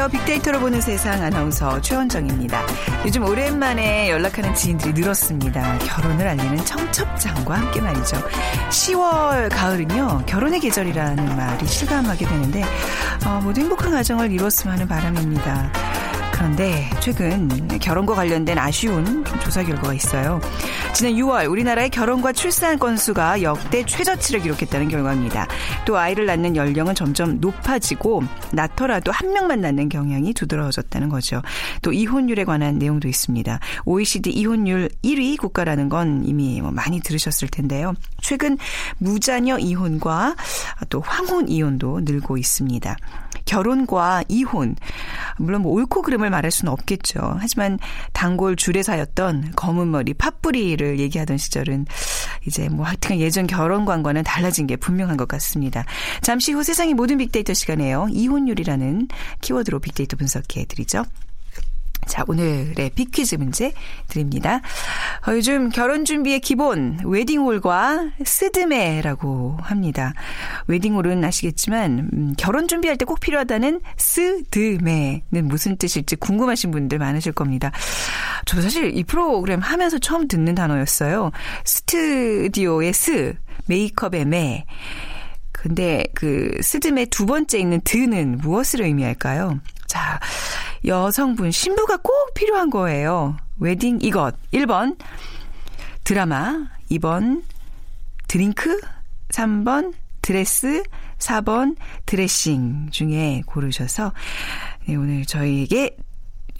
안녕하세요. 빅데이터로 보는 세상 아나운서 최원정입니다. 요즘 오랜만에 연락하는 지인들이 늘었습니다. 결혼을 알리는 청첩장과 함께 말이죠. 10월 가을은요. 결혼의 계절이라는 말이 실감하게 되는데 어, 모두 행복한 가정을 이뤘으면 하는 바람입니다. 그런데 최근 결혼과 관련된 아쉬운 조사 결과가 있어요. 지난 6월 우리나라의 결혼과 출산 건수가 역대 최저치를 기록했다는 결과입니다. 또 아이를 낳는 연령은 점점 높아지고 낳더라도 한 명만 낳는 경향이 두드러졌다는 거죠. 또 이혼율에 관한 내용도 있습니다. OECD 이혼율 1위 국가라는 건 이미 뭐 많이 들으셨을 텐데요. 최근 무자녀 이혼과 또 황혼 이혼도 늘고 있습니다. 결혼과 이혼 물론 뭐 옳고 그름을 말할 수는 없겠죠. 하지만 단골 주례사였던 검은 머리 팥뿌리를 얘기하던 시절은 이제 뭐 하여튼 예전 결혼관과는 달라진 게 분명한 것 같습니다. 잠시 후 세상의 모든 빅데이터 시간에요. 이혼율이라는 키워드로 빅데이터 분석해 드리죠. 자, 오늘의 빅퀴즈 문제 드립니다. 어, 요즘 결혼 준비의 기본, 웨딩홀과 스드메라고 합니다. 웨딩홀은 아시겠지만, 음, 결혼 준비할 때 꼭 필요하다는 스드메는 무슨 뜻일지 궁금하신 분들 많으실 겁니다. 저 사실 이 프로그램 하면서 처음 듣는 단어였어요. 스튜디오의 스, 메이크업의 메. 근데 그 스드메 두 번째 있는 드는 무엇을 의미할까요? 자, 여성분, 신부가 꼭 필요한 거예요. 웨딩 이것. 1번 드라마, 2번 드링크, 3번 드레스, 4번 드레싱 중에 고르셔서 네, 오늘 저희에게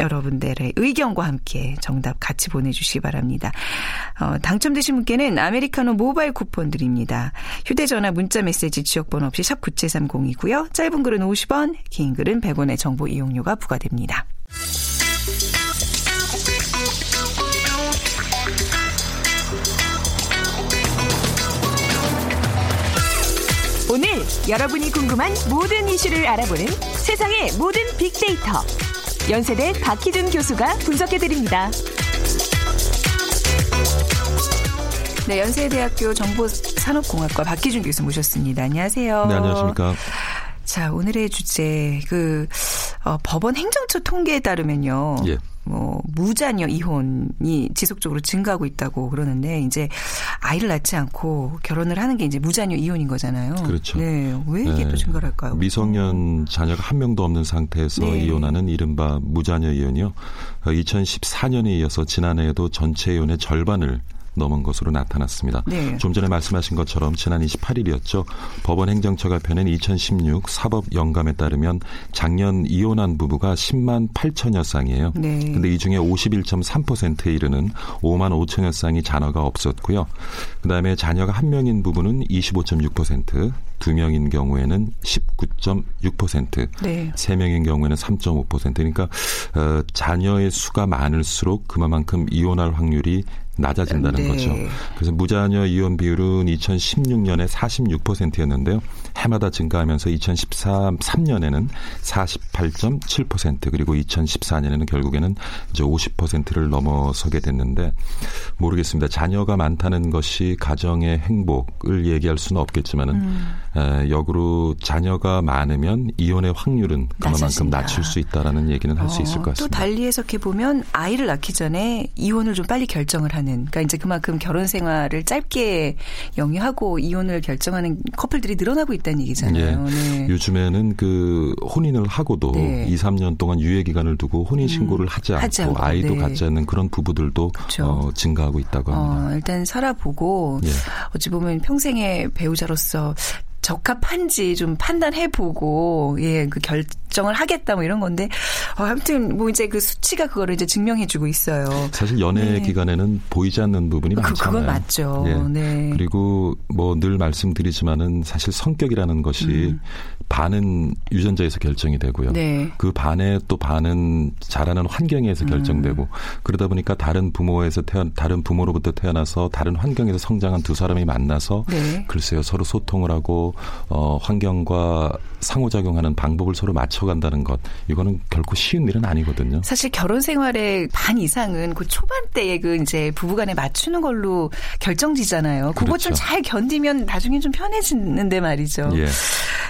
여러분들의 의견과 함께 정답 같이 보내주시기 바랍니다. 어, 당첨되신 분께는 아메리카노 모바일 쿠폰 드립니다. 휴대전화 문자 메시지 지역번호 없이 샵 9730이고요. 짧은 글은 50원, 긴 글은 100원의 정보 이용료가 부과됩니다. 오늘 여러분이 궁금한 모든 이슈를 알아보는 세상의 모든 빅데이터 연세대 박희준 교수가 분석해드립니다. 네, 연세대학교 정보산업공학과 박기준 교수 모셨습니다. 안녕하세요. 네, 안녕하십니까. 자, 오늘의 주제, 그, 어, 법원 행정처 통계에 따르면요. 예. 뭐, 무자녀 이혼이 지속적으로 증가하고 있다고 그러는데, 이제 아이를 낳지 않고 결혼을 하는 게 이제 무자녀 이혼인 거잖아요. 그렇죠. 네. 왜 이게 네. 또 증가를 할까요? 미성년 자녀가 한 명도 없는 상태에서 네. 이혼하는 이른바 무자녀 이혼이요. 2014년에 이어서 지난해에도 전체 이혼의 절반을 넘은 것으로 나타났습니다. 네. 좀 전에 말씀하신 것처럼 지난 28일이었죠. 법원 행정처가 펴낸 2016 사법 영감에 따르면 작년 이혼한 부부가 10만 8천여 쌍이에요. 네. 근데 이 중에 51.3%에 이르는 5만 5천여 쌍이 자녀가 없었고요. 그다음에 자녀가 한 명인 부부는 25.6%, 두 명인 경우에는 19.6%, 네. 세 명인 경우에는 3.5% 그러니까 어, 자녀의 수가 많을수록 그만큼 이혼할 확률이 낮아진다는 네. 거죠. 그래서 무자녀 이혼 비율은 2016년에 46%였는데요. 해마다 증가하면서 2013년에는 48.7% 그리고 2014년에는 결국에는 이제 50%를 넘어서게 됐는데 모르겠습니다. 자녀가 많다는 것이 가정의 행복을 얘기할 수는 없겠지만은 음. 에, 역으로 자녀가 많으면 이혼의 확률은 그만큼. 낮출 수 있다라는 얘기는 할수 있을 것 어, 또 같습니다. 달리 해석해 보면 아이를 낳기 전에 이혼을 좀 빨리 결정을 하는. 그러니까 이제 그만큼 결혼 생활을 짧게 영위하고 이혼을 결정하는 커플들이 늘어나고 있다는 얘기잖아요. 네. 요즘에는 그 혼인을 하고도 네. 2, 3년 동안 유예 기간을 두고 혼인 신고를 하지 않고, 하지 않고, 아이도 네. 갖지 않는 그런 부부들도 그렇죠. 어, 증가하고 있다고 합니다. 어, 일단 살아보고 예. 어찌 보면 평생의 배우자로서 적합한지 좀 판단해보고 예그결 결정을 하겠다 뭐 이런 건데 어, 아무튼 뭐 이제 그 수치가 그거를 이제 증명해주고 있어요. 사실 연애 네. 기간에는 보이지 않는 부분이 그, 많잖아요. 그건 맞죠. 예. 네. 그리고 뭐 늘 말씀드리지만은 사실 성격이라는 것이 반은 유전자에서 결정이 되고요. 음. 네. 그 반에 또 반은 자라는 환경에서 결정되고 음. 그러다 보니까 다른 부모에서 태어 다른 부모로부터 태어나서 다른 환경에서 성장한 두 사람이 만나서 네. 글쎄요 서로 소통을 하고 어 환경과 상호작용하는 방법을 서로 맞춰간다는 것 이거는 결코 쉬운 일은 아니거든요. 사실 결혼 생활의 반 이상은 그 초반대에 그 이제 부부간에 맞추는 걸로 결정지잖아요. 그렇죠. 좀잘 견디면 나중에 좀 편해지는데 말이죠. 예.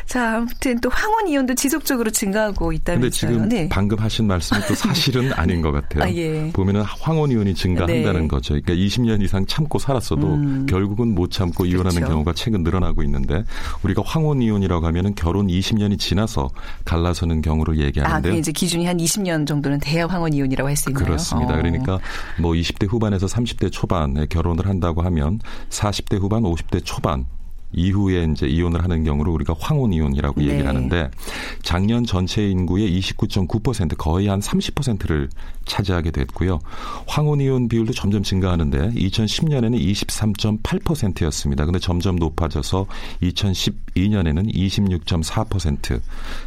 자, 아무튼 또 황혼 이혼도 지속적으로 증가하고 있다면서요. 근데 지금 네. 방금 하신 말씀이 또 사실은 아닌 것 같아요. 아, 예. 보면은 황혼 이혼이 증가한다는 네. 거죠. 그러니까 20년 이상 참고 살았어도 음. 결국은 못 참고 이혼하는 그렇죠. 경우가 최근 늘어나고 있는데 우리가 황혼 이혼이라고 하면은 결혼 20년이 지나서 갈라서는 경우를 아, 얘기하는데요. 그게 이제 기준이 한 20년 정도는 돼야 황혼 이혼이라고 할 수 있나요? 그렇습니다. 어. 그러니까 뭐 20대 후반에서 30대 초반에 결혼을 한다고 하면 40대 후반, 50대 초반 이후에 이제 이혼을 하는 경우를 우리가 황혼 이혼이라고 네. 얘기를 하는데 작년 전체 인구의 29.9% 거의 한 30%를 차지하게 됐고요. 황혼 이혼 비율도 점점 증가하는데 2010년에는 23.8%였습니다. 근데 점점 높아져서 2012년에는 26.4%.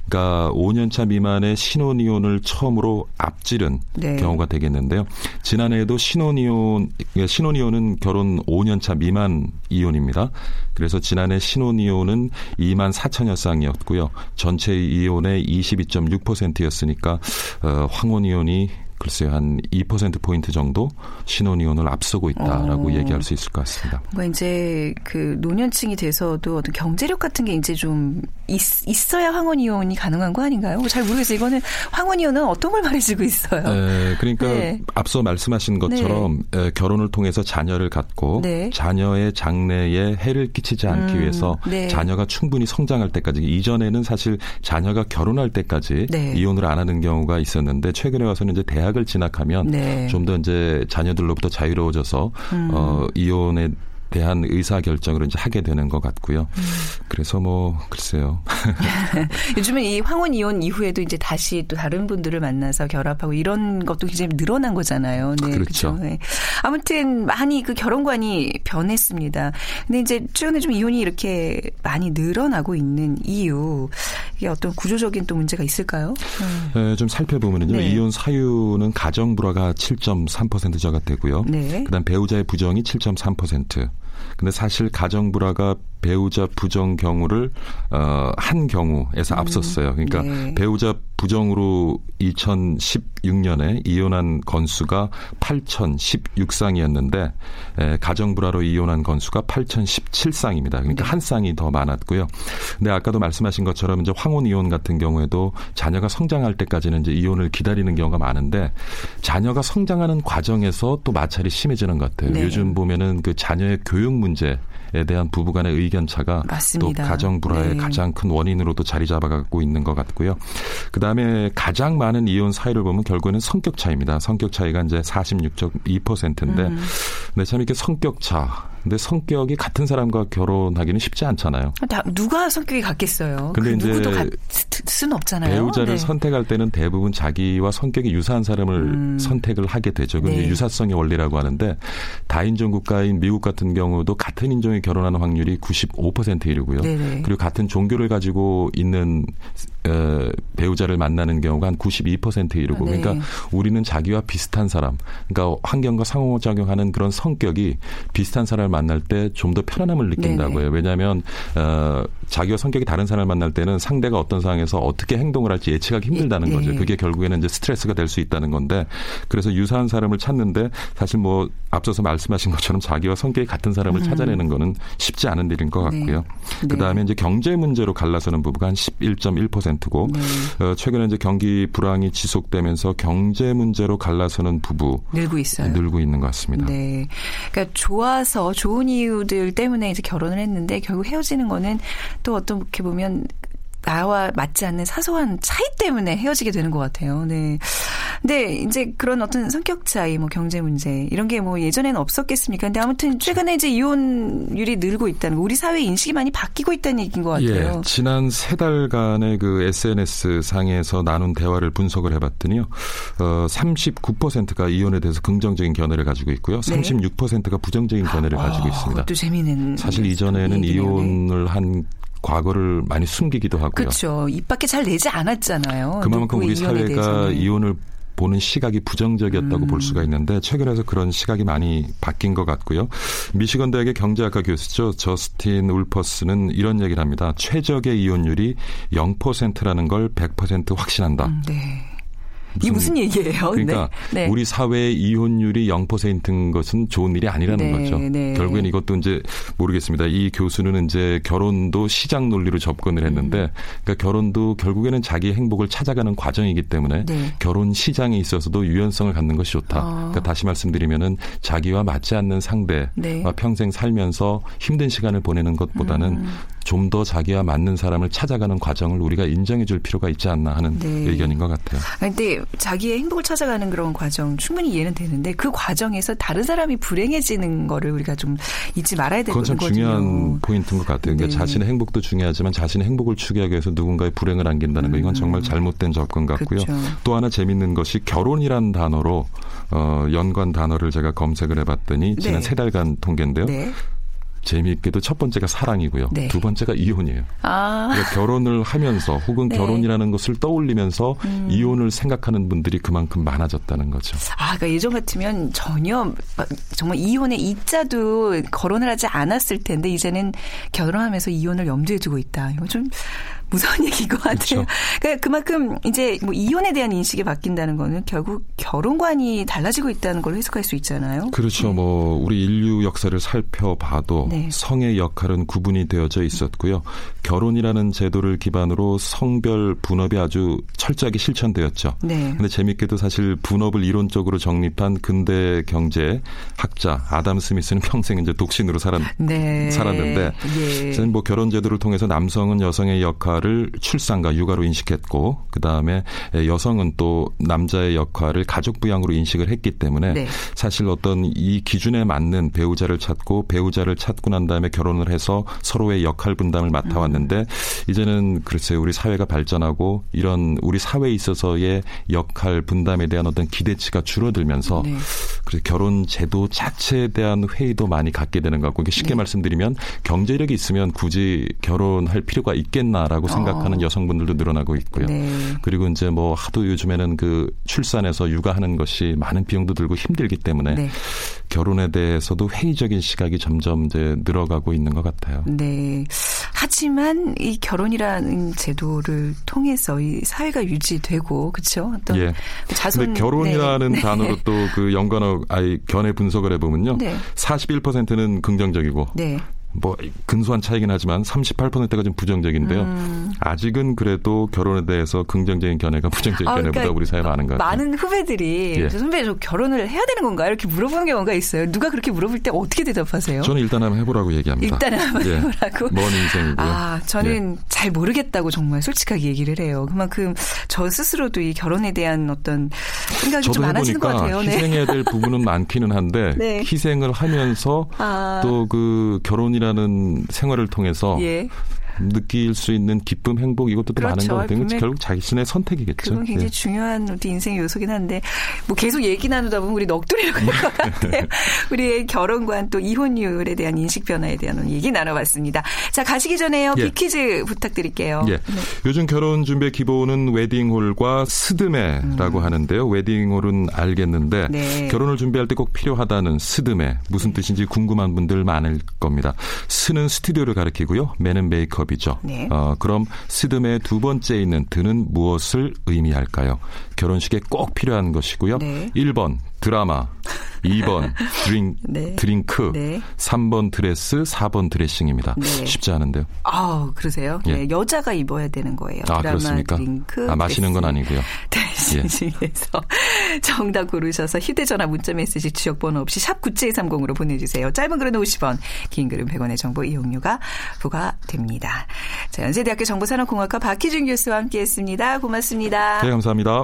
그러니까 5년차 미만의 신혼 이혼을 처음으로 앞지른 네. 경우가 되겠는데요. 지난해에도 신혼 이혼 신혼 이혼은 결혼 5년차 미만 이혼입니다. 그래서 지난해 신혼 이혼은 2만 4천여 쌍이었고요. 전체 이혼의 22.6%였으니까 어, 황혼 이혼이 글쎄요 한2% 포인트 정도 신혼 이혼을 앞서고 있다라고 어. 얘기할 수 있을 것 같습니다. 뭔가 이제 그 노년층이 돼서도 어떤 경제력 같은 게 이제 좀 있, 있어야 황혼 이혼이 가능한 거 아닌가요? 잘 모르겠어요. 이거는 황혼 이혼은 어떤 걸 말해주고 있어요? 에, 그러니까 네. 앞서 말씀하신 것처럼 에, 결혼을 통해서 자녀를 갖고 네. 자녀의 장래에 해를 끼치지 않기 음, 위해서 네. 자녀가 충분히 성장할 때까지 이전에는 사실 자녀가 결혼할 때까지 네. 이혼을 안 하는 경우가 있었는데 최근에 와서는 이제 대학 을 진학하면 네. 음. 좀더 이제 자녀들로부터 자유로워져서 어, 이혼에 대한 의사 결정을 이제 하게 되는 것 같고요. 음. 그래서 뭐 글쎄요. 요즘은 이 황혼 이혼 이후에도 이제 다시 또 다른 분들을 만나서 결합하고 이런 것도 굉장히 늘어난 거잖아요. 네, 그렇죠. 그죠? 네. 아무튼 많이 그 결혼관이 변했습니다. 근데 이제 최근에 좀 이혼이 이렇게 많이 늘어나고 있는 이유 이게 어떤 구조적인 또 문제가 있을까요? 에, 좀 살펴보면은요. 네. 이혼 사유는 가정 불화가 7.3%가 되고요. 네. 그다음 배우자의 부정이 7.3%. 근데 사실 가정 불화가 배우자 부정 경우를 어, 한 경우에서 앞섰어요. 그러니까 네. 배우자 부정으로 2016년에 이혼한 건수가 8,016쌍이었는데 에, 가정 불화로 이혼한 건수가 8,017쌍입니다. 그러니까 한 쌍이 더 많았고요. 근데 아까도 말씀하신 것처럼 이제 황혼 이혼 같은 경우에도 자녀가 성장할 때까지는 이제 이혼을 기다리는 경우가 많은데 자녀가 성장하는 과정에서 또 마찰이 심해지는 것 같아요. 네. 요즘 보면은 그 자녀의 교육 문제에 대한 부부간의 의견 차가 맞습니다. 또 가정 불화의 네. 가장 큰 원인으로도 자리 잡아가고 있는 것 같고요. 그 다음에 가장 많은 이혼 사유를 보면 결국에는 성격 차이입니다. 성격 차이가 이제 46.2%인데, 음. 근데 참 이렇게 성격 차. 근데 성격이 같은 사람과 결혼하기는 쉽지 않잖아요. 다 누가 성격이 같겠어요. 근데 그 이제 누구도 수는 없잖아요. 배우자를 네. 선택할 때는 대부분 자기와 성격이 유사한 사람을 음. 선택을 하게 되죠. 그건 네. 유사성의 원리라고 하는데 다인종 국가인 미국 같은 경우도 같은 인종이 결혼하는 확률이 95%에 이르고요. 네네. 그리고 같은 종교를 가지고 있는 어, 배우자를 만나는 경우가 한 92%에 이르고 네. 그러니까 우리는 자기와 비슷한 사람, 그러니까 환경과 상호작용하는 그런 성격이 비슷한 사람을 만날 때 좀 더 편안함을 느낀다고. 해요. 왜냐하면 어, 자기와 성격이 다른 사람을 만날 때는 상대가 어떤 상황에서 어떻게 행동을 할지 예측하기 힘들다는 예. 거죠. 그게 결국에는 이제 스트레스가 될 수 있다는 건데 그래서 유사한 사람을 찾는데 사실 뭐 앞서서 말씀하신 것처럼 자기와 성격이 같은 사람을 찾아내는 거는 쉽지 않은 일인 것 네. 같고요. 네. 그다음에 이제 경제 문제로 갈라서는 부부가 한 11.1%고 네. 어, 최근에 이제 경기 불황이 지속되면서 경제 문제로 갈라서는 부부 늘고 있어요. 늘고 있는 것 같습니다. 네. 그러니까 좋아서 좋은 이유들 때문에 이제 결혼을 했는데 결국 헤어지는 거는 또 어떻게 보면 나와 맞지 않는 사소한 차이 때문에 헤어지게 되는 것 같아요. 네. 근데 이제 그런 어떤 성격 차이, 뭐 경제 문제 이런 게 뭐 예전에는 없었겠습니까? 근데 아무튼 최근에 이제 이혼율이 늘고 있다는 거, 우리 사회 인식이 많이 바뀌고 있다는 얘기인 것 같아요. 예, 지난 세 달간의 그 SNS 상에서 나눈 대화를 분석을 해봤더니요, 어, 39%가 이혼에 대해서 긍정적인 견해를 가지고 있고요, 36%가 부정적인 견해를 가지고 있습니다. 네. 그것도 재미있는 사실 이전에는 얘기네요. 이혼을 한 과거를 많이 숨기기도 하고요. 그렇죠. 입 밖에 잘 내지 않았잖아요. 그만큼 우리 사회가 대해서는. 이혼을 보는 시각이 부정적이었다고 음. 볼 수가 있는데 최근에서 그런 시각이 많이 바뀐 것 같고요. 미시건 대학의 경제학과 교수죠. 저스틴 울퍼스는 이런 얘기를 합니다. 최적의 이혼율이 0%라는 걸 100% 확신한다. 음, 네. 이게 무슨 얘기예요? 그러니까 네. 네. 우리 사회의 이혼율이 0%인 것은 좋은 일이 아니라는 네, 거죠. 네. 결국엔 이것도 이제 모르겠습니다. 이 교수는 이제 결혼도 시장 논리로 접근을 했는데, 음. 그러니까 결혼도 결국에는 자기 행복을 찾아가는 과정이기 때문에 네. 결혼 시장에 있어서도 유연성을 갖는 것이 좋다. 아. 그러니까 다시 말씀드리면은 자기와 맞지 않는 상대와 네. 평생 살면서 힘든 시간을 보내는 것보다는 음. 좀 더 자기와 맞는 사람을 찾아가는 과정을 우리가 인정해 줄 필요가 있지 않나 하는 네. 의견인 것 같아요. 근데 자기의 행복을 찾아가는 그런 과정 충분히 이해는 되는데 그 과정에서 다른 사람이 불행해지는 거를 우리가 좀 잊지 말아야 그건 참. 중요한 포인트인 것 같아요. 그러니까 네. 자신의 행복도 중요하지만 자신의 행복을 추구하기 위해서 누군가의 불행을 안긴다는 거 이건 정말 잘못된 접근 같고요. 음. 그렇죠. 또 하나 재밌는 것이 결혼이란 단어로 어, 연관 단어를 제가 검색을 해봤더니 지난 네. 세 달간 통계인데요. 네. 재미있게도 첫 번째가 사랑이고요. 네. 두 번째가 이혼이에요. 아. 그러니까 결혼을 하면서 혹은 네. 음. 결혼이라는 것을 떠올리면서 이혼을 생각하는 분들이 그만큼 많아졌다는 거죠. 아, 그러니까 예전 같으면 전혀 막 정말 이혼의 이자도 거론을 하지 않았을 텐데 이제는 결혼하면서 이혼을 염두에 두고 있다. 이거 좀 무서운 얘기인 것 같아요. 그렇죠. 그러니까 그만큼 이제 뭐 이혼에 대한 인식이 바뀐다는 거는 결국 결혼관이 달라지고 있다는 걸 해석할 수 있잖아요. 그렇죠. 뭐 우리 인류 역사를 살펴봐도 네. 성의 역할은 구분이 되어져 있었고요. 결혼이라는 제도를 기반으로 성별 분업이 아주 철저하게 실천되었죠. 네. 근데 재밌게도 사실 분업을 이론적으로 정립한 근대 경제 학자 아담 스미스는 평생 이제 독신으로 살았, 네. 살았는데 예. 저는 뭐 결혼 제도를 통해서 남성은 여성의 역할을 출산과 육아로 인식했고 그 다음에 여성은 또 남자의 역할을 가족 부양으로 인식을 했기 때문에 네. 사실 어떤 이 기준에 맞는 배우자를 찾고 배우자를 찾고 난 다음에 결혼을 해서 서로의 역할 분담을 맡아왔는데 음. 이제는 글쎄요 우리 사회가 발전하고 이런 우리 사회에 있어서의 역할 분담에 대한 어떤 기대치가 줄어들면서 네. 그래서 결혼 제도 자체에 대한 회의도 많이 갖게 되는 것 같고 쉽게 네. 말씀드리면 경제력이 있으면 굳이 결혼할 필요가 있겠나라고 생각하는 여성분들도 늘어나고 있고요. 어. 네. 그리고 이제 뭐 하도 요즘에는 그 출산해서 육아하는 것이 많은 비용도 들고 힘들기 때문에 네. 결혼에 대해서도 회의적인 시각이 점점 이제 늘어가고 있는 것 같아요. 네. 하지만 이 결혼이라는 제도를 통해서 이 사회가 유지되고 그렇죠. 어떤 예. 자손 결혼이라는 네. 단어로 또 그 연관어 아이 견해 분석을 해 보면요. 네. 41%는 긍정적이고 네. 뭐 근소한 차이긴 하지만 38%가 좀 부정적인데요. 음. 아직은 그래도 결혼에 대해서 긍정적인 견해가 부정적인 아, 견해보다 그러니까 우리 사회 많은 것 같아요. 많은 후배들이 예. 저 선배 저 결혼을 해야 되는 건가요? 이렇게 물어보는 경우가 있어요. 누가 그렇게 물어볼 때 어떻게 대답하세요? 저는 일단 한번 해보라고 얘기합니다. 일단 한번 예. 해보라고. 먼 인생이고요. 아, 저는 잘 모르겠다고 정말 솔직하게 얘기를 해요. 그만큼 저 스스로도 이 결혼에 대한 어떤 생각이 좀 많아지는 것 같아요. 네. 희생해야 될 부분은 많기는 한데 네. 희생을 하면서 아. 또그 결혼이 라는 생활을 통해서 예. 느낄 수 있는 기쁨, 행복 이것도 또 많은 그렇죠. 것 같아요. 분명히 결국 자신의 선택이겠죠. 그건 굉장히 예. 중요한 우리 인생의 요소긴 한데 뭐 계속 얘기 나누다 보면 우리 넋두리로 갈것 같아요. 우리의 결혼관 또 이혼율에 대한 인식 변화에 대한 얘기 나눠봤습니다. 자 가시기 전에요 예. 빅퀴즈 부탁드릴게요. 예. 요즘 결혼 준비의 기본은 웨딩홀과 스드메라고 하는데요. 웨딩홀은 알겠는데 음. 네. 결혼을 준비할 때 꼭 필요하다는 스드메 무슨 뜻인지 궁금한 분들 많을 겁니다. 스는 스튜디오를 가리키고요. 메는 메이크업이죠. 네. 어, 그럼 스드메의 두 번째 있는 드는 무엇을 의미할까요? 결혼식에 꼭 필요한 것이고요. 네. 1번 드라마, 2번 드링, 네. 드링크, 네. 3번 드레스, 4번 드레싱입니다. 네. 쉽지 않은데요. 아 그러세요? 예. 네, 여자가 입어야 되는 거예요. 아, 드라마, 그렇습니까? 드링크, 아, 마시는 건 드레스. 아니고요. 대신 예. 중에서 정답 고르셔서 휴대전화 문자메시지 지역번호 없이 샵 9730으로 보내주세요. 짧은 글은 50원, 긴 글은 100원의 정보 이용료가 부과됩니다. 자, 연세대학교 정보산업공학과 박희준 교수와 함께했습니다. 고맙습니다. 네, 감사합니다.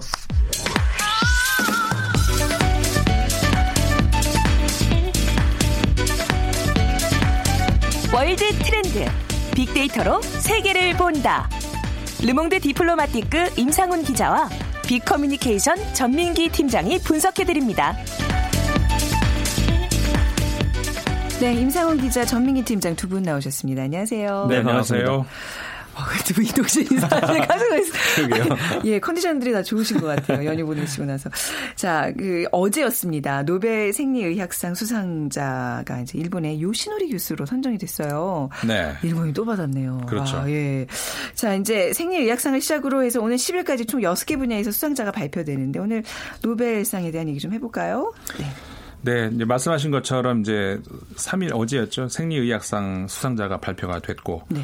월드 트렌드 빅데이터로 세계를 본다. 르몽드 디플로마티크 임상훈 기자와 빅커뮤니케이션 전민기 팀장이 분석해드립니다. 네, 임상훈 기자, 전민기 팀장 두 분 나오셨습니다. 안녕하세요. 네, 안녕하세요. 두분 이동신 인사를 가지고 있어요. 예, 컨디션들이 다 좋으신 것 같아요. 연휴 보내시고 나서. 자, 그, 어제였습니다. 노벨 생리의학상 수상자가 이제 일본의 요시노리 교수로 선정이 됐어요. 네. 일본이 또 받았네요. 그렇죠. 아, 예. 자, 이제 생리의학상을 시작으로 해서 오늘 10일까지 총 6개 분야에서 수상자가 발표되는데 오늘 노벨상에 대한 얘기 좀 해볼까요? 네. 네, 이제 말씀하신 것처럼 이제 3일 어제였죠. 생리의학상 수상자가 발표가 됐고. 네.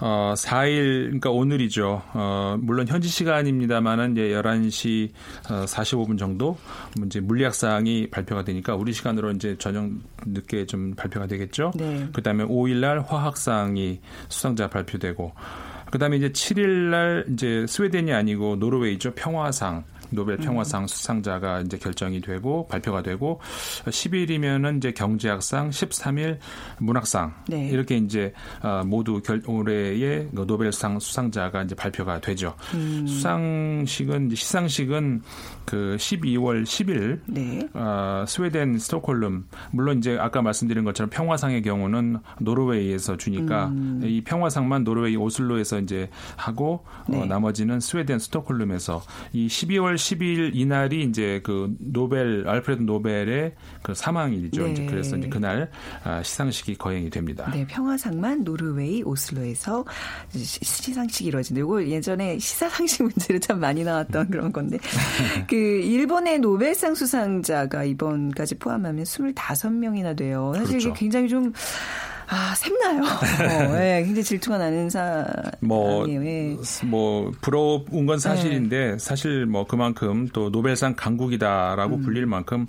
어, 4일, 그러니까 오늘이죠. 어, 물론 현지 시간입니다만은 이제 11시 어, 45분 정도 이제 물리학상이 발표가 되니까 우리 시간으로 이제 저녁 늦게 좀 발표가 되겠죠. 네. 그다음에 5일 날 화학상이 수상자 발표되고 그다음에 이제 7일 날 이제 스웨덴이 아니고 노르웨이죠. 평화상 노벨 음. 평화상 수상자가 이제 결정이 되고 발표가 되고 10일이면은 이제 경제학상, 13일 문학상 네. 이렇게 이제 어, 모두 결, 올해의 그 노벨상 수상자가 이제 발표가 되죠. 음. 수상식은 시상식은 그 12월 10일 네. 어, 스웨덴 스톡홀름 물론 이제 아까 말씀드린 것처럼 평화상의 경우는 노르웨이에서 주니까 음. 이 평화상만 노르웨이 오슬로에서 이제 하고 네. 어, 나머지는 스웨덴 스톡홀름에서 이 12월 12일 이날이 이제 그 노벨 알프레드 노벨의 그 사망일이죠. 네. 이제 그래서 이제 그날 아, 시상식이 거행이 됩니다. 네, 평화상만 노르웨이 오슬로에서 시- 시상식이 이루어진다. 이거 예전에 시사상식 문제로 참 많이 나왔던 그런 건데. 그 일본의 노벨상 수상자가 이번까지 포함하면 25명이나 돼요. 사실 그렇죠. 이게 굉장히 좀 아, 샘나요. 어, 예, 굉장히 질투가 나는 뭐, 사람이에요. 예. 뭐, 부러운 건 사실인데, 사실 뭐 그만큼 또 노벨상 강국이다라고 음. 불릴 만큼,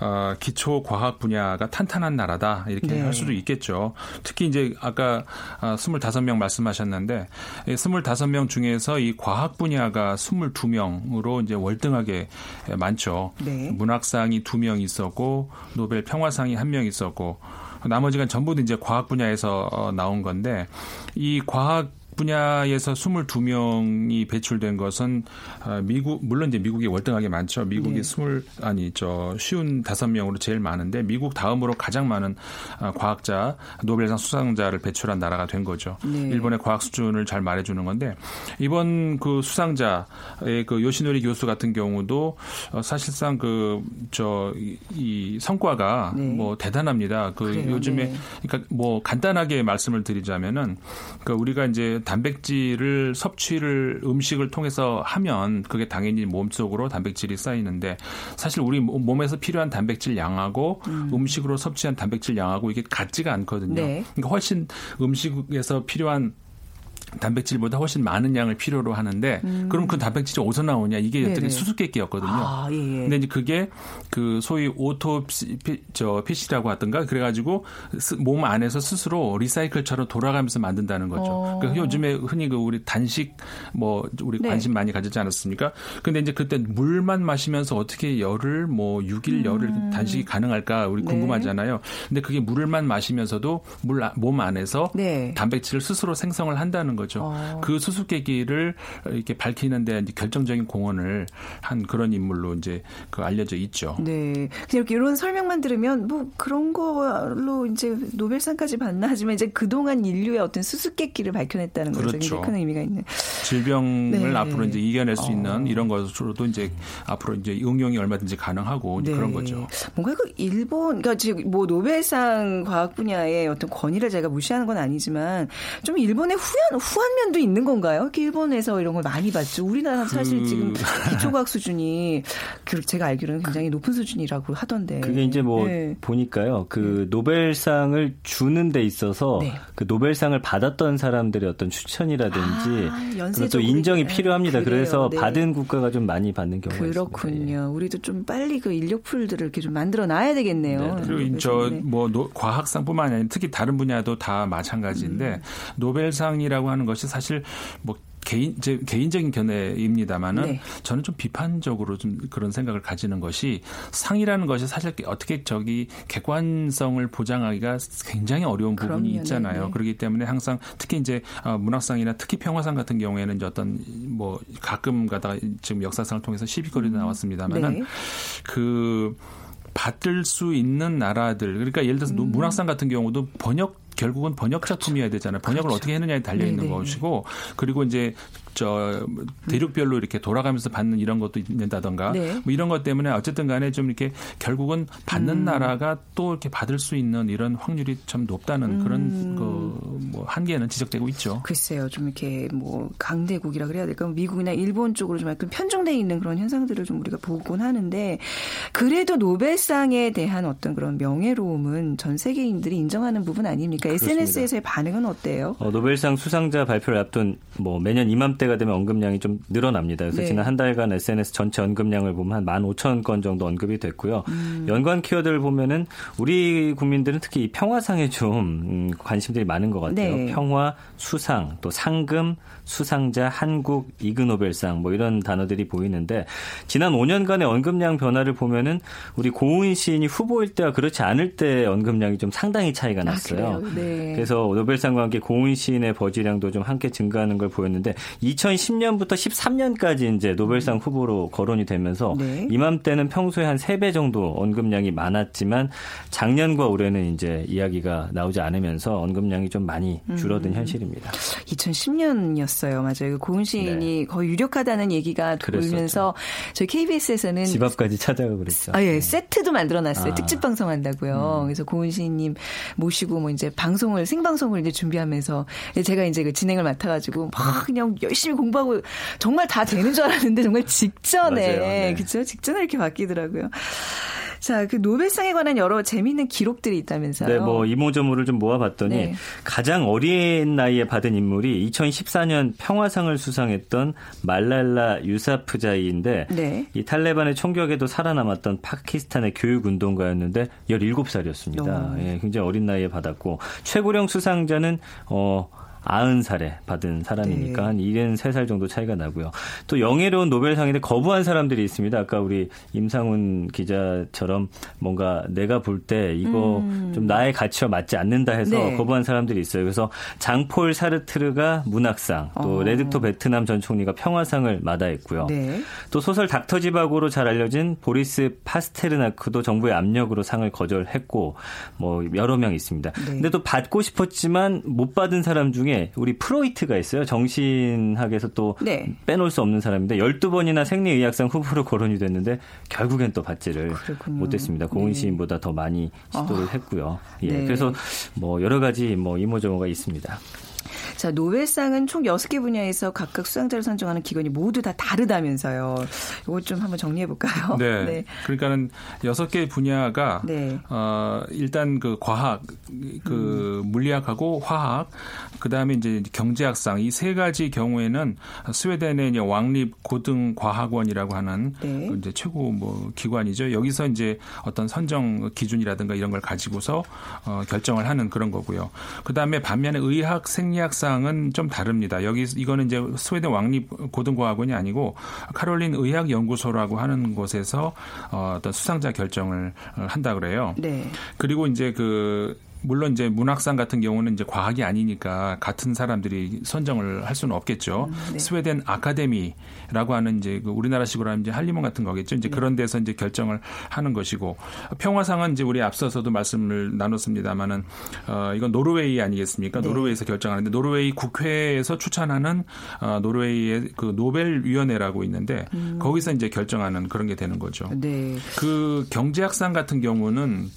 어, 기초 과학 분야가 탄탄한 나라다. 이렇게 네. 할 수도 있겠죠. 특히 이제 아까 아, 25명 말씀하셨는데, 이 25명 중에서 이 과학 분야가 22명으로 이제 월등하게 많죠. 네. 문학상이 2명 있었고, 노벨 평화상이 1명 있었고, 나머지가 전부 다 이제 과학 분야에서 어, 나온 건데 이 과학 분야에서 22명이 배출된 것은 어, 미국 물론 이제 미국이 월등하게 많죠. 미국이 네. 20 아니 저 쉬운 5명으로 제일 많은데 미국 다음으로 가장 많은 어, 과학자 노벨상 수상자를 배출한 나라가 된 거죠. 네. 일본의 과학 수준을 잘 말해 주는 건데 이번 그 수상자의 그 요시노리 교수 같은 경우도 어, 사실상 그 저 이 성과가 네. 뭐 대단합니다. 그 그래요. 요즘에 네. 그러니까 뭐 간단하게 말씀을 드리자면은 그 우리가 이제 단백질을 섭취를 음식을 통해서 하면 그게 당연히 몸 속으로 단백질이 쌓이는데 사실 우리 몸- 몸에서 필요한 단백질 양하고 음. 식으로 섭취한 단백질 양하고 이게 같지가 않거든요. 네. 그러니까 훨씬 음식에서 필요한 단백질보다 훨씬 많은 양을 필요로 하는데 그럼 그 단백질이 어디서 나오냐 이게 음. 어떻게 수수께끼였거든요. 아, 예, 예. 근데 이제 그게 그 소위 오토피 저 피시라고 하던가 그래가지고 스- 몸 안에서 스스로 recycle처럼 돌아가면서 만든다는 거죠. 어. 그 요즘에 흔히 그 우리 단식 뭐 우리 네. 관심 많이 가지지 않았습니까? 근데 이제 그때 물만 마시면서 어떻게 열흘 뭐 6일 열흘 단식이 가능할까 우리 음. 네. 궁금하잖아요. 근데 그게 물만 마시면서도 물 몸 안에서 네. 단백질을 스스로 생성을 한다는 거죠. 어. 그 수수께끼를 이렇게 밝히는데 이제 결정적인 공헌을 한 그런 인물로 이제 그 알려져 있죠. 네. 그냥 이렇게 이런 설명만 들으면 뭐 그런 걸로 이제 노벨상까지 받나 하지만 이제 그동안 인류의 어떤 수수께끼를 밝혀냈다는 거죠. 그렇죠. 큰 의미가 있는. 질병을 네. 앞으로 이제 이겨낼 수 어. 있는 이런 것으로도 이제 앞으로 이제 응용이 얼마든지 가능하고 이제 네. 그런 거죠. 뭔가 그 일본, 그러니까 지금 뭐 노벨상 과학 분야의 어떤 권위를 제가 무시하는 건 아니지만 좀 일본의 후연 후한 면도 있는 건가요? 일본에서 이런 걸 많이 봤죠. 우리나라 사실 그... 지금 기초과학 수준이 제가 알기로는 굉장히 높은 수준이라고 하던데. 그게 이제 뭐 네. 보니까요. 그 노벨상을 주는 데 있어서 네. 그 노벨상을 받았던 사람들의 어떤 추천이라든지 아, 또 인정이 필요합니다. 그래요. 그래서 네. 받은 국가가 좀 많이 받는 경우가 그렇군요. 있습니다. 우리도 좀 빨리 그 인력 풀들을 이렇게 좀 만들어 놔야 되겠네요. 네, 그리고 저뭐 과학상뿐만 아니라 특히 다른 분야도 다 마찬가지인데 음. 노벨상이라고 하는 것이 사실 뭐 개인 제 개인적인 견해입니다만은 네. 저는 좀 비판적으로 좀 그런 생각을 가지는 것이 상이라는 것이 사실 어떻게 저기 객관성을 보장하기가 굉장히 어려운 부분이 그럼요. 있잖아요. 네네. 그렇기 때문에 항상 특히 이제 어, 문학상이나 특히 평화상 같은 경우에는 이제 어떤 뭐 가끔 가다가 지금 역사상을 통해서 시비거리도 음. 나왔습니다만은 네. 그 받을 수 있는 나라들 그러니까 예를 들어서 음. 문학상 같은 경우도 번역 결국은 번역 작품이어야 되잖아요. 번역을 그렇죠. 어떻게 했느냐에 달려 있는. 것이고 그리고 이제 저 대륙별로 이렇게 돌아가면서 받는 이런 것도 있는다던가 네. 뭐 이런 것 때문에 어쨌든 간에 좀 이렇게 결국은 받는 음. 나라가 또 이렇게 받을 수 있는 이런 확률이 참 높다는 음. 그런 그 뭐 한계는 지적되고 있죠. 글쎄요. 좀 이렇게 뭐 강대국이라 그래야 될까? 미국이나 일본 쪽으로 좀 약간 편중돼 있는 그런 현상들을 좀 우리가 보곤 하는데 그래도 노벨상에 대한 어떤 그런 명예로움은 전 세계인들이 인정하는 부분 아닙니까? 그렇습니다. SNS에서의 반응은 어때요? 어, 노벨상 수상자 발표를 앞둔 뭐 매년 이맘때 때가 되면 언급량이 좀 늘어납니다. 그래서 네. 지난 한 달간 SNS 전체 언급량을 보면 한 15,000건 정도 언급이 됐고요. 음. 연관 키워드를 보면은 우리 국민들은 특히 평화상에 좀 음, 관심들이 많은 것 같아요. 네. 평화, 수상, 또 상금, 수상자, 한국, 이그노벨상 뭐 이런 단어들이 보이는데 지난 5년간의 언급량 변화를 보면은 우리 고은 시인이 후보일 때와 그렇지 않을 때 언급량이 좀 상당히 차이가 아, 났어요. 아, 네. 그래서 노벨상과 함께 고은 시인의 버지량도 좀 함께 증가하는 걸 보였는데 2010년부터 13년까지 이제 노벨상 후보로 거론이 되면서 네. 이맘때는 평소에 한 3배 정도 언급량이 많았지만 작년과 올해는 이제 이야기가 나오지 않으면서 언급량이 좀 많이 줄어든 음. 현실입니다. 2010년이었어요. 맞아요. 고은 시인이 네. 거의 유력하다는 얘기가 돌면서 저희 KBS에서는 집 앞까지 찾아가고 그랬죠. 아, 예. 네. 세트도 만들어 놨어요. 아. 특집 방송 한다고요. 음. 그래서 고은 시인님 모시고 뭐 이제 방송을 생방송을 이제 준비하면서 제가 이제 그 진행을 맡아 가지고 막 그냥 열심히 열심히 공부하고 정말 다 되는 줄 알았는데 정말 직전에 네. 그죠? 직전에 이렇게 바뀌더라고요. 자, 그 노벨상에 관한 여러 재미있는 기록들이 있다면서요? 네, 뭐 이모저모를 좀 모아봤더니 네. 가장 어린 나이에 받은 인물이 2014년 평화상을 수상했던 말랄라 유사프자이인데 네. 이 탈레반의 총격에도 살아남았던 파키스탄의 교육 운동가였는데 17살이었습니다. 예, 굉장히 어린 나이에 받았고 최고령 수상자는 어 90살에 받은 사람이니까 네. 한 73살 정도 차이가 나고요. 또 영예로운 노벨상인데 거부한 사람들이 있습니다. 아까 우리 임상훈 기자처럼 뭔가 내가 볼 때 이거 음. 좀 나의 가치와 맞지 않는다 해서 네. 거부한 사람들이 있어요. 그래서 장폴 사르트르가 문학상, 또 어. 레드토 베트남 전 총리가 평화상을 마다했고요. 네. 또 소설 닥터 지바고로 잘 알려진 보리스 파스테르나크도 정부의 압력으로 상을 거절했고 뭐 여러 명 있습니다. 네. 근데 또 받고 싶었지만 못 받은 사람 중에 중에 우리 프로이트가 있어요. 정신학에서 또 네. 빼놓을 수 없는 사람인데 12번이나 생리의학상 후보로 거론이 됐는데 결국엔 또 받지를. 못했습니다. 고은 네. 시인보다 더 많이 시도를 어. 했고요. 예. 네. 그래서 뭐 여러 가지 뭐 이모저모가 있습니다. 자, 노벨상은 총 6개 분야에서 각각 수상자를 선정하는 기관이 모두 다 다르다면서요. 이거 좀 한번 정리해 볼까요? 네. 네. 그러니까는 6개 분야가 네. 어, 일단 그 과학, 그 음. 물리학하고 화학, 그다음에 이제 경제학상 이 세 가지 경우에는 스웨덴의 왕립 고등 과학원이라고 하는 네. 그 이제 최고 뭐 기관이죠. 여기서 이제 어떤 선정 기준이라든가 이런 걸 가지고서 어, 결정을 하는 그런 거고요. 그다음에 반면에 의학 생리학상 은 좀 다릅니다. 여기 이거는 이제 스웨덴 왕립 고등과학원이 아니고 카롤린 의학 연구소라고 하는 곳에서 어, 어떤 수상자 결정을 한다 그래요. 네. 그리고 이제 그 물론 이제 문학상 같은 경우는 이제 과학이 아니니까 같은 사람들이 선정을 할 수는 없겠죠. 음, 네. 스웨덴 아카데미라고 하는 이제 그 우리나라식으로 하면 이제 한림원 같은 거겠죠. 이제 네. 그런 데서 이제 결정을 하는 것이고 평화상은 이제 우리 앞서서도 말씀을 나눴습니다만은 어 이건 노르웨이 아니겠습니까? 네. 노르웨이에서 결정하는데 노르웨이 국회에서 추천하는 어 노르웨이의 그 노벨 위원회라고 있는데 음. 거기서 이제 결정하는 그런 게 되는 거죠. 네. 그 경제학상 같은 경우는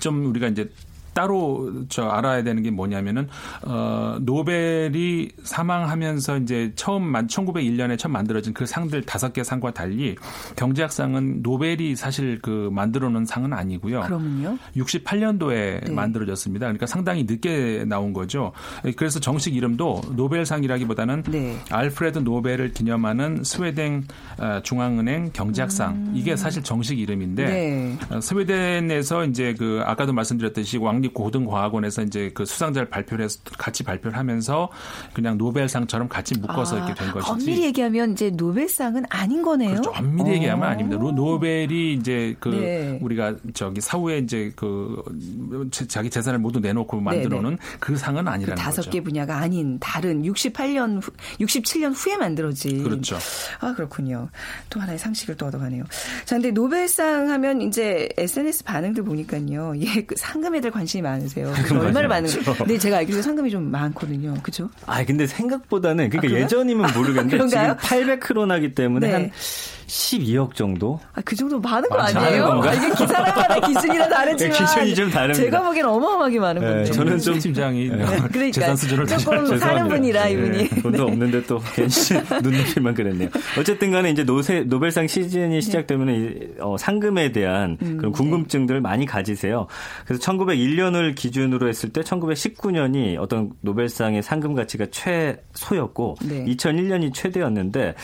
좀 우리가 이제 따로 저 알아야 되는 게 뭐냐면은 어 노벨이 사망하면서 이제 처음 만 1901년에 처음 만들어진 그 상들 다섯 개 상과 달리 경제학상은 노벨이 사실 그 만들어 놓은 상은 아니고요. 그러면요? 68년도에 네. 만들어졌습니다. 그러니까 상당히 늦게 나온 거죠. 그래서 정식 이름도 노벨상이라기보다는 네. 알프레드 노벨을 기념하는 스웨덴 어, 중앙은행 경제학상 음. 이게 사실 정식 이름인데 네. 어, 스웨덴에서 이제 그 아까도 말씀드렸듯이 왕립 고등과학원에서 이제 그 수상자를 발표를 해서 같이 발표를 하면서 그냥 노벨상처럼 같이 묶어서 아, 이렇게 된 것이지. 엄밀히 얘기하면 이제 노벨상은 아닌 거네요. 그렇죠. 엄밀히 어. 얘기하면 아닙니다. 노벨이 이제 그 네. 우리가 저기 사후에 이제 그 자기 재산을 모두 내놓고 만들어 놓은 네, 네. 그 상은 아니라는 그 다섯 거죠. 개 분야가 아닌 다른 68년 후, 67년 후에 만들어진. 그렇죠. 아 그렇군요. 또 하나의 상식을 또 얻어가네요. 자, 근데 노벨상 하면 이제 SNS 반응들 보니까요. 예, 그 상금에들 관심 이 많으세요. 얼마를 받는 거? 근데 제가 알기로 상금이 좀 많거든요. 그죠? 아, 근데 생각보다는 그러니까 아, 예전이면 모르겠는데 지금 800크로나기 때문에 네. 한 12억 정도? 아, 그 정도 많은 거 아니에요? 아, 이게 기사라마다 기준이나 다르지만 기준이 좀 다릅니다. 제가 보기엔 어마어마하게 많은 네, 건데. 저는 좀 팀장이 네. 그러니까 재산 수준을 조금 사는 분이라 이분이. 네, 돈도 없는데 또 괜히 눈높이만 그랬네요. 어쨌든 간에 이제 노세, 노벨상 시즌이 시작되면 네. 어, 상금에 대한 음, 그런 궁금증들을 많이 가지세요. 그래서 1901년을 기준으로 했을 때 1919년이 어떤 노벨상의 상금 가치가 최소였고 2001년이 최대였는데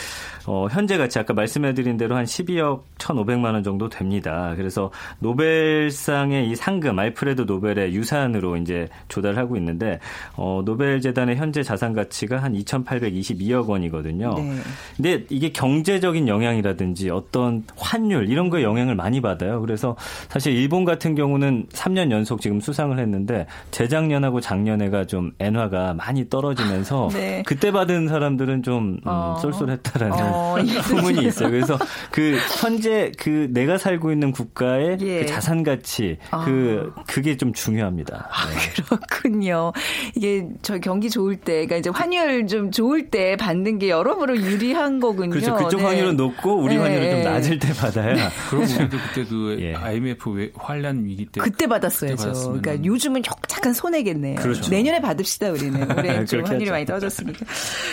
어, 현재 가치 아까 말씀해 드린 대로 한 12억 1,500만 원 정도 됩니다. 그래서 노벨상의 이 상금 알프레드 노벨의 유산으로 이제 조달하고 있는데 어, 노벨 재단의 현재 자산 가치가 한 2,822억 원이거든요. 네. 근데 이게 경제적인 영향이라든지 어떤 환율 이런 거에 영향을 많이 받아요. 그래서 사실 일본 같은 경우는 3년 연속 지금 수상을 했는데 재작년하고 작년에가 좀 엔화가 많이 떨어지면서 네. 그때 받은 사람들은 좀 음, 어. 쏠쏠했다라는 어. 소문이 있어요. 그래서 그 현재 그 내가 살고 있는 국가의 예. 그 자산 가치 아. 그 그게 좀 중요합니다. 아, 네. 그렇군요. 이게 저 경기 좋을 때, 그러니까 이제 환율 좀 좋을 때 받는 게 여러모로 유리한 거군요. 그렇죠. 그쪽 네. 환율은 높고 우리 네. 환율은 좀 낮을 때 받아야. 네. 그럼 우리도 그때 그 예. IMF 환란 위기 때 그때 받았어야죠. 그때 그러니까 요즘은 약간 손해겠네요. 그렇죠. 내년에 받읍시다 우리는. 올해 좀 환율이 많이 떨어졌으니까.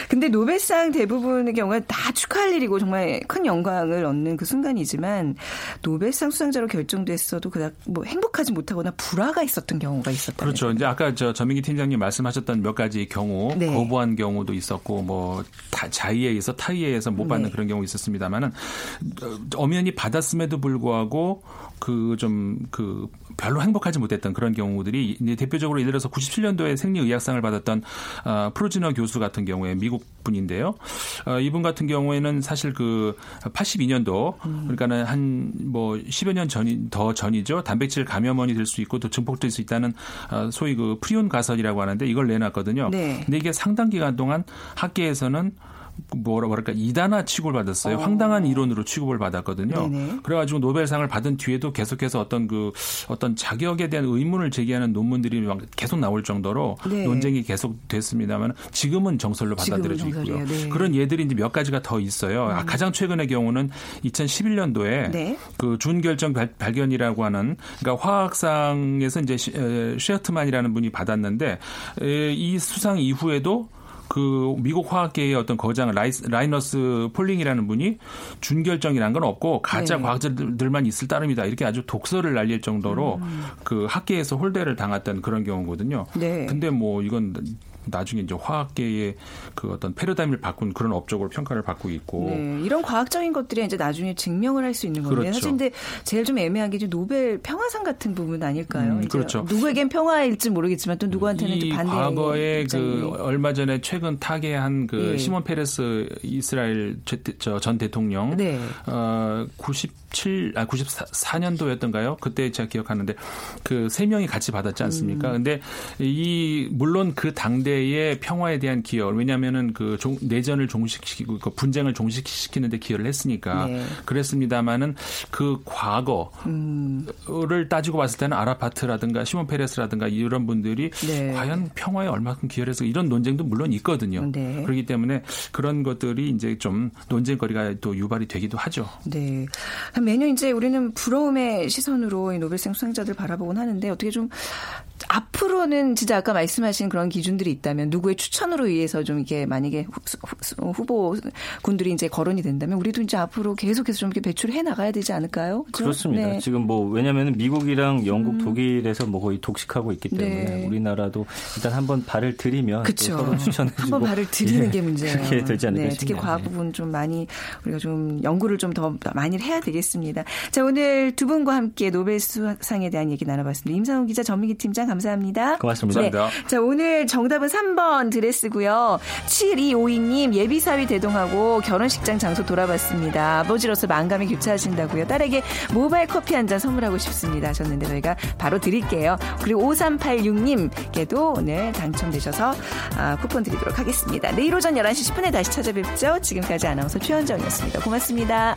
근데 노벨상 대부분의 경우에 다 축하할 일이고 정말 큰 영 광을 얻는 그 순간이지만 노벨상 수상자로 결정됐어도 그닥 뭐 행복하지 못하거나 불화가 있었던 경우가 있었다. 그렇죠. 이제 아까 저 전민기 팀장님 말씀하셨던 몇 가지 경우 네. 거부한 경우도 있었고 뭐 자의에 의해서 타의에 의해서 못 받는 네. 그런 경우 있었습니다만은 어, 엄연히 받았음에도 불구하고 그 좀그 그 별로 행복하지 못했던 그런 경우들이 대표적으로 예를 들어서 97년도에 생리의학상을 받았던 어, 프로지너 교수 같은 경우에 미국 분인데요. 어, 이분 같은 경우에는 사실 그 82년도 그러니까는 한 뭐 10여 년 전이 더 전이죠. 단백질 감염원이 될 수 있고 또 증폭될 수 있다는 어, 소위 그 프리온 가설이라고 하는데 이걸 내놨거든요. 네. 근데 이게 상당 기간 동안 학계에서는 뭐라 그럴까 이단화 취급을 받았어요. 어. 황당한 이론으로 취급을 받았거든요. 네네. 그래가지고 노벨상을 받은 뒤에도 계속해서 어떤 그 어떤 자격에 대한 의문을 제기하는 논문들이 계속 나올 정도로 네. 논쟁이 계속 됐습니다만 지금은 정설로 받아들여지고 있고요. 네. 그런 예들이 이제 몇 가지가 더 있어요. 음. 가장 최근의 경우는 2011년도에 네. 그 준결정 발견이라고 하는 그러니까 화학상에서 이제 셰흐트만이라는 분이 받았는데 이 수상 이후에도 그 미국 화학계의 어떤 거장 라이너스 폴링이라는 분이 준결정이란 건 없고 가짜 네. 과학자들만 있을 따름이다 이렇게 아주 독설을 날릴 정도로 음. 그 학계에서 홀대를 당했던 그런 경우거든요. 네. 근데 뭐 이건 나중에 이제 화학계의 그 어떤 패러다임을 바꾼 그런 업적으로 평가를 받고 있고 네, 이런 과학적인 것들이 이제 나중에 증명을 할 수 있는 건데 그렇죠. 사실 근데 제일 좀 애매한 게 노벨 평화상 같은 부분 아닐까요? 음, 그렇죠. 누구에겐 평화일지 모르겠지만 또 누구한테는 또 반대. 과거에 그 얼마 전에 최근 타계한 그 네. 시몬 페레스 이스라엘 전 대통령 네. 어, 97, 아, 94년도였던가요? 그때 제가 기억하는데 그 세 명이 같이 받았지 않습니까? 음. 근데 이 물론 그 당대 세계의 평화에 대한 기여. 왜냐하면은 그 종, 내전을 종식시키고 그 분쟁을 종식시키는데 기여를 했으니까 네. 그랬습니다마는 그 과거를 음. 따지고 봤을 때는 아라파트라든가 시몬 페레스라든가 이런 분들이 네. 과연 평화에 얼마큼 기여를 해서 이런 논쟁도 물론 있거든요. 네. 그렇기 때문에 그런 것들이 이제 좀 논쟁거리가 또 유발이 되기도 하죠. 네. 매년 이제 우리는 부러움의 시선으로 노벨상 수상자들 바라보곤 하는데 어떻게 좀 앞으로는 진짜 아까 말씀하신 그런 기준들이 있다면 누구의 추천으로 의해서 좀 이게 만약에 후, 보 군들이 이제 거론이 된다면 우리도 이제 앞으로 계속해서 좀 이렇게 배출해 나가야 되지 않을까요? 그렇죠? 그렇습니다 네. 지금 뭐 왜냐하면 미국이랑 영국, 음. 독일에서 뭐 거의 독식하고 있기 때문에 네. 우리나라도 일단 한번 발을 들이면 그렇죠. 서로 추천해주고 한번 발을 들이는 예, 게 문제예요. 그렇게 되지 않을까 네, 특히 과학 부분 좀 많이 우리가 좀 연구를 좀 더 많이 해야 되겠습니다. 자 오늘 두 분과 함께 노벨 수상에 대한 얘기 나눠봤습니다. 임상훈 기자, 전민기 팀장 감사합니다. 고맙습니다. 네. 자 오늘 정답은 3번 드레스고요. 7252님 예비사위 대동하고 결혼식장 장소 돌아봤습니다. 아버지로서 만감이 교차하신다고요. 딸에게 모바일 커피 한 잔 선물하고 싶습니다 하셨는데 저희가 바로 드릴게요. 그리고 5386님께도 오늘 당첨되셔서 아, 쿠폰 드리도록 하겠습니다. 내일 오전 11시 10분에 다시 찾아뵙죠. 지금까지 아나운서 최현정이었습니다. 고맙습니다.